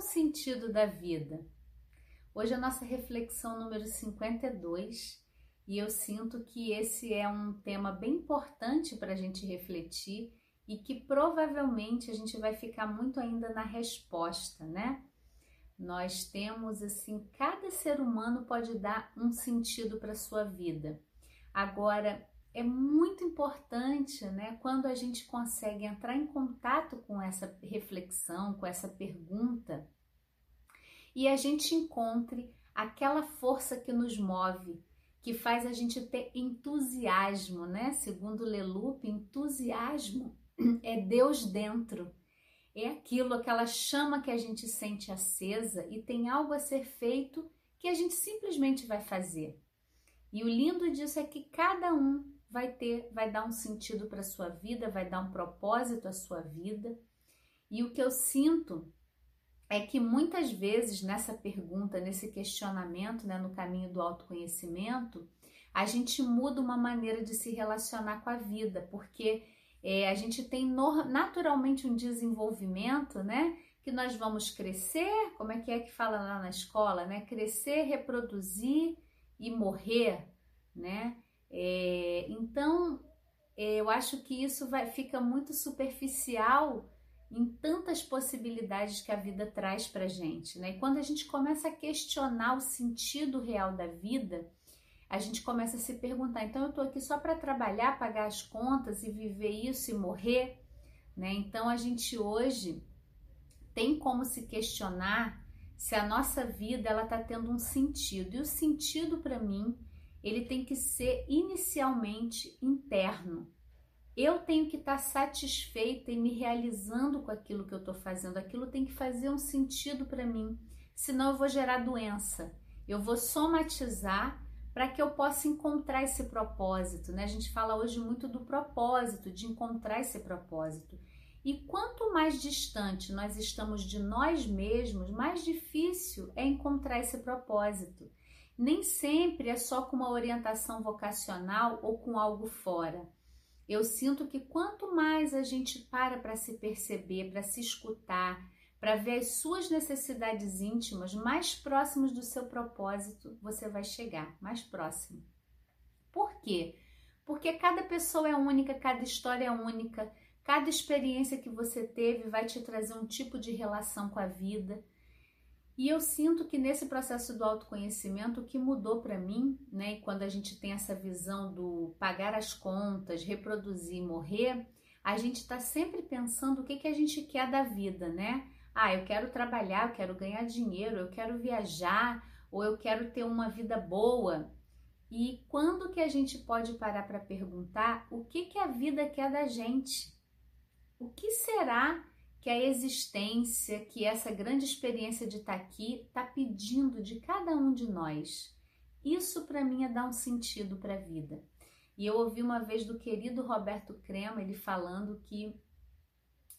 o sentido da vida? Hoje é a nossa reflexão número 52 e eu sinto que esse é um tema bem importante para a gente refletir e que provavelmente a gente vai ficar muito ainda na resposta, né? Nós temos assim, cada ser humano pode dar um sentido para sua vida. Agora, é muito importante, né, quando a gente consegue entrar em contato com essa reflexão, com essa pergunta, e a gente encontre aquela força que nos move, que faz a gente ter entusiasmo, né? Segundo Leloup, entusiasmo é Deus dentro. É aquilo, aquela chama que a gente sente acesa e tem algo a ser feito que a gente simplesmente vai fazer. E o lindo disso é que cada um vai ter, vai dar um sentido para a sua vida, vai dar um propósito à sua vida. E o que eu sinto é que muitas vezes nessa pergunta, nesse questionamento, né, no caminho do autoconhecimento, a gente muda uma maneira de se relacionar com a vida, porque é, a gente tem no, naturalmente um desenvolvimento, né? Que nós vamos crescer, como é que é que fala lá na escola, né? Crescer, reproduzir e morrer, né? É, então, é, eu acho que isso vai, fica muito superficial em tantas possibilidades que a vida traz para gente, né? E quando a gente começa a questionar o sentido real da vida, a gente começa a se perguntar: então eu estou aqui só para trabalhar, pagar as contas e viver isso e morrer, né? Então a gente hoje tem como se questionar se a nossa vida ela está tendo um sentido e o sentido para mim ele tem que ser inicialmente interno. Eu tenho que estar satisfeita e me realizando com aquilo que eu estou fazendo. Aquilo tem que fazer um sentido para mim, senão eu vou gerar doença. Eu vou somatizar para que eu possa encontrar esse propósito. Né? A gente fala hoje muito do propósito, de encontrar esse propósito. E quanto mais distante nós estamos de nós mesmos, mais difícil é encontrar esse propósito nem sempre é só com uma orientação vocacional ou com algo fora. Eu sinto que quanto mais a gente para para se perceber, para se escutar, para ver as suas necessidades íntimas, mais próximos do seu propósito você vai chegar, mais próximo. Por quê? Porque cada pessoa é única, cada história é única, cada experiência que você teve vai te trazer um tipo de relação com a vida. E eu sinto que nesse processo do autoconhecimento, o que mudou para mim, né, quando a gente tem essa visão do pagar as contas, reproduzir, morrer, a gente está sempre pensando o que, que a gente quer da vida, né? Ah, eu quero trabalhar, eu quero ganhar dinheiro, eu quero viajar, ou eu quero ter uma vida boa. E quando que a gente pode parar para perguntar o que, que a vida quer da gente? O que será que a existência, que essa grande experiência de estar tá aqui está pedindo de cada um de nós. Isso para mim é dar um sentido para a vida. E eu ouvi uma vez do querido Roberto Crema ele falando que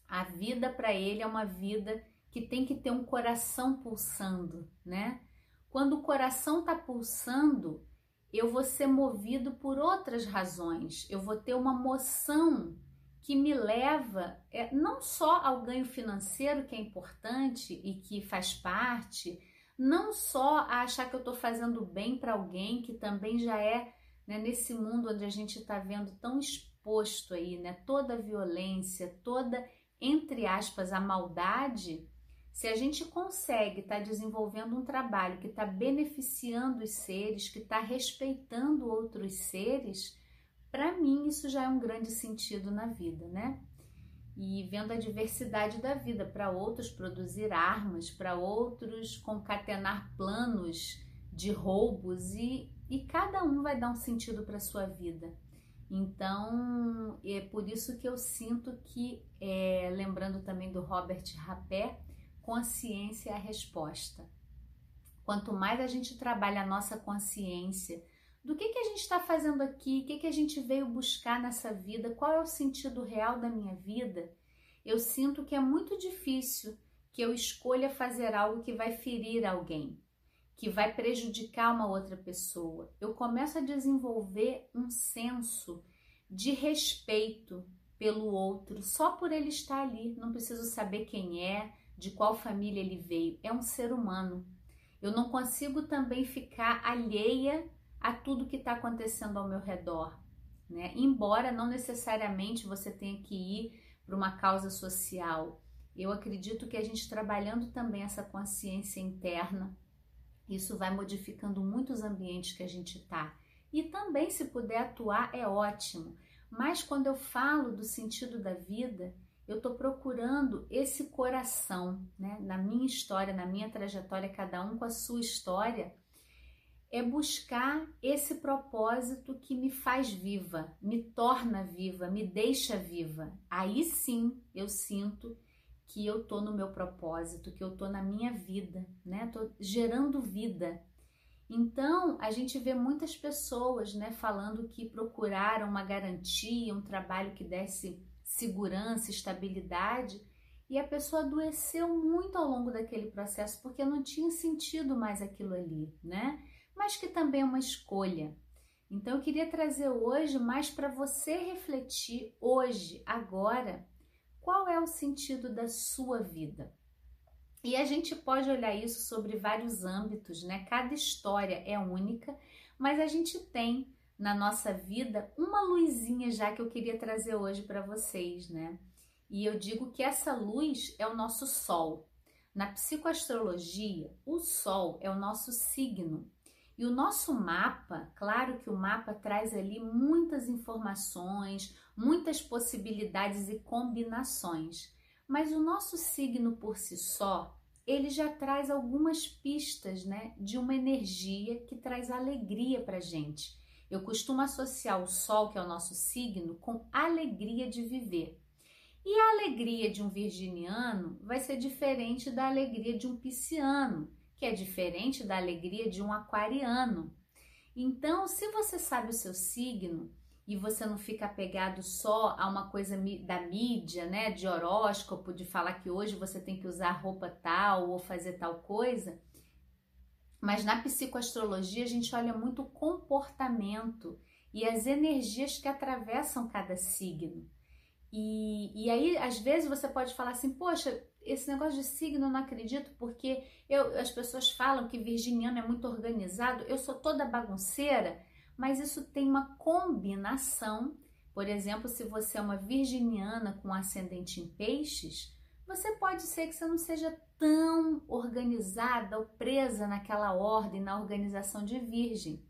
a vida para ele é uma vida que tem que ter um coração pulsando, né? Quando o coração está pulsando, eu vou ser movido por outras razões, eu vou ter uma moção que me leva é, não só ao ganho financeiro, que é importante e que faz parte, não só a achar que eu estou fazendo bem para alguém, que também já é né, nesse mundo onde a gente está vendo tão exposto aí, né, toda a violência, toda, entre aspas, a maldade. Se a gente consegue estar tá desenvolvendo um trabalho que está beneficiando os seres, que está respeitando outros seres, para mim isso já é um grande sentido na vida, né? E vendo a diversidade da vida, para outros produzir armas, para outros concatenar planos de roubos e, e cada um vai dar um sentido para sua vida. Então, é por isso que eu sinto que, é, lembrando também do Robert Rapé, consciência é a resposta. Quanto mais a gente trabalha a nossa consciência, do que, que a gente está fazendo aqui, o que, que a gente veio buscar nessa vida, qual é o sentido real da minha vida, eu sinto que é muito difícil que eu escolha fazer algo que vai ferir alguém, que vai prejudicar uma outra pessoa. Eu começo a desenvolver um senso de respeito pelo outro, só por ele estar ali. Não preciso saber quem é, de qual família ele veio, é um ser humano. Eu não consigo também ficar alheia a tudo que está acontecendo ao meu redor, né? Embora não necessariamente você tenha que ir para uma causa social, eu acredito que a gente trabalhando também essa consciência interna, isso vai modificando muitos ambientes que a gente está. E também, se puder atuar, é ótimo. Mas quando eu falo do sentido da vida, eu estou procurando esse coração, né? Na minha história, na minha trajetória, cada um com a sua história, é buscar esse propósito que me faz viva, me torna viva, me deixa viva. Aí sim eu sinto que eu tô no meu propósito, que eu tô na minha vida, né? Tô gerando vida. Então, a gente vê muitas pessoas, né, falando que procuraram uma garantia, um trabalho que desse segurança, estabilidade, e a pessoa adoeceu muito ao longo daquele processo porque não tinha sentido mais aquilo ali, né? Mas que também é uma escolha. Então, eu queria trazer hoje mais para você refletir hoje, agora, qual é o sentido da sua vida? E a gente pode olhar isso sobre vários âmbitos, né? Cada história é única, mas a gente tem na nossa vida uma luzinha já que eu queria trazer hoje para vocês, né? E eu digo que essa luz é o nosso sol. Na psicoastrologia, o sol é o nosso signo. E o nosso mapa, claro que o mapa traz ali muitas informações, muitas possibilidades e combinações, mas o nosso signo por si só, ele já traz algumas pistas, né, de uma energia que traz alegria para gente. Eu costumo associar o Sol, que é o nosso signo, com alegria de viver. E a alegria de um virginiano vai ser diferente da alegria de um pisciano, que é diferente da alegria de um aquariano. Então, se você sabe o seu signo, e você não fica apegado só a uma coisa da mídia, né, de horóscopo, de falar que hoje você tem que usar roupa tal ou fazer tal coisa. Mas na psicoastrologia a gente olha muito o comportamento e as energias que atravessam cada signo. E, e aí, às vezes, você pode falar assim: Poxa, esse negócio de signo eu não acredito porque eu, as pessoas falam que virginiano é muito organizado, eu sou toda bagunceira mas isso tem uma combinação. Por exemplo, se você é uma virginiana com ascendente em peixes, você pode ser que você não seja tão organizada ou presa naquela ordem, na organização de virgem.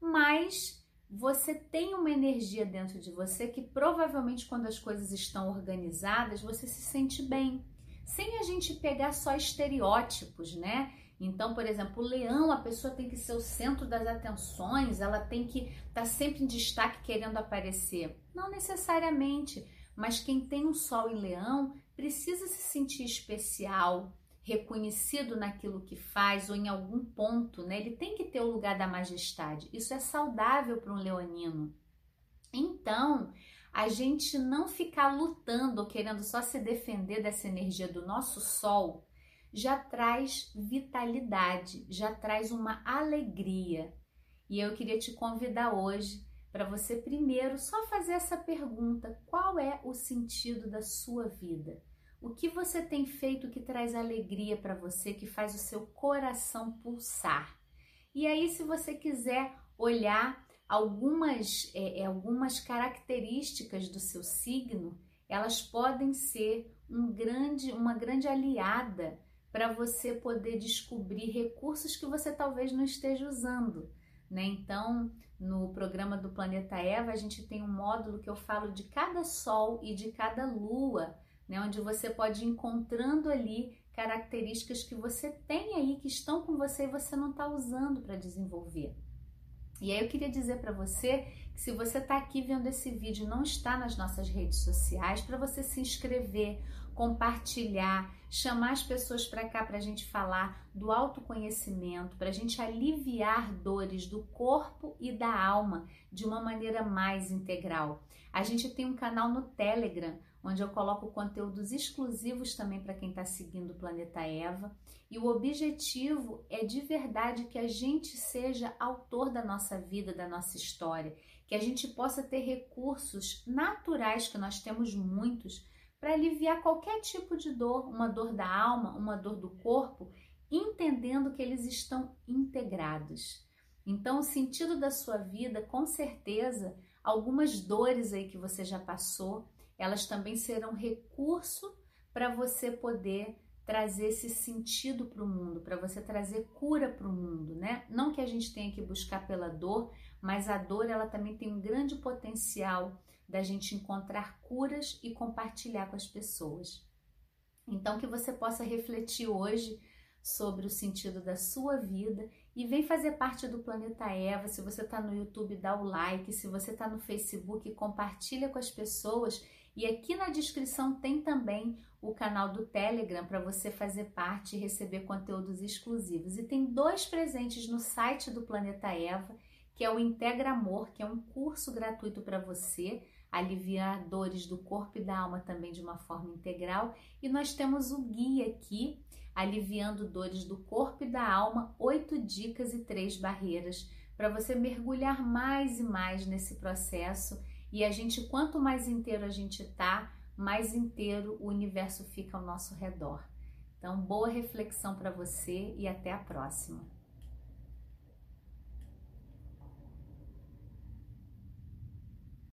Mas você tem uma energia dentro de você que provavelmente quando as coisas estão organizadas, você se sente bem. Sem a gente pegar só estereótipos, né? Então, por exemplo, o leão, a pessoa tem que ser o centro das atenções, ela tem que estar tá sempre em destaque querendo aparecer. Não necessariamente, mas quem tem um sol em leão precisa se sentir especial, reconhecido naquilo que faz ou em algum ponto, né? Ele tem que ter o lugar da majestade. Isso é saudável para um leonino. Então, a gente não ficar lutando querendo só se defender dessa energia do nosso sol já traz vitalidade, já traz uma alegria. E eu queria te convidar hoje para você primeiro só fazer essa pergunta: qual é o sentido da sua vida? O que você tem feito que traz alegria para você, que faz o seu coração pulsar? E aí, se você quiser olhar algumas, é, é algumas características do seu signo, elas podem ser um grande, uma grande aliada para você poder descobrir recursos que você talvez não esteja usando. Né? Então, no programa do Planeta Eva, a gente tem um módulo que eu falo de cada sol e de cada lua, né? onde você pode ir encontrando ali características que você tem aí, que estão com você e você não está usando para desenvolver. E aí eu queria dizer para você que se você está aqui vendo esse vídeo e não está nas nossas redes sociais, para você se inscrever, compartilhar, chamar as pessoas para cá para a gente falar do autoconhecimento, para a gente aliviar dores do corpo e da alma de uma maneira mais integral. A gente tem um canal no Telegram onde eu coloco conteúdos exclusivos também para quem está seguindo o Planeta Eva. E o objetivo é de verdade que a gente seja autor da nossa vida, da nossa história, que a gente possa ter recursos naturais, que nós temos muitos, para aliviar qualquer tipo de dor, uma dor da alma, uma dor do corpo, entendendo que eles estão integrados. Então, o sentido da sua vida, com certeza, algumas dores aí que você já passou, elas também serão recurso para você poder trazer esse sentido para o mundo, para você trazer cura para o mundo, né? Não que a gente tenha que buscar pela dor, mas a dor ela também tem um grande potencial da gente encontrar curas e compartilhar com as pessoas. Então que você possa refletir hoje sobre o sentido da sua vida e vem fazer parte do Planeta Eva. Se você está no YouTube, dá o like. Se você está no Facebook, compartilha com as pessoas. E aqui na descrição tem também o canal do Telegram para você fazer parte e receber conteúdos exclusivos. E tem dois presentes no site do Planeta Eva, que é o Integra Amor, que é um curso gratuito para você aliviar dores do corpo e da alma também de uma forma integral. E nós temos o guia aqui aliviando dores do corpo e da alma, oito dicas e três barreiras para você mergulhar mais e mais nesse processo. E a gente, quanto mais inteiro a gente tá, mais inteiro o universo fica ao nosso redor. Então, boa reflexão para você e até a próxima.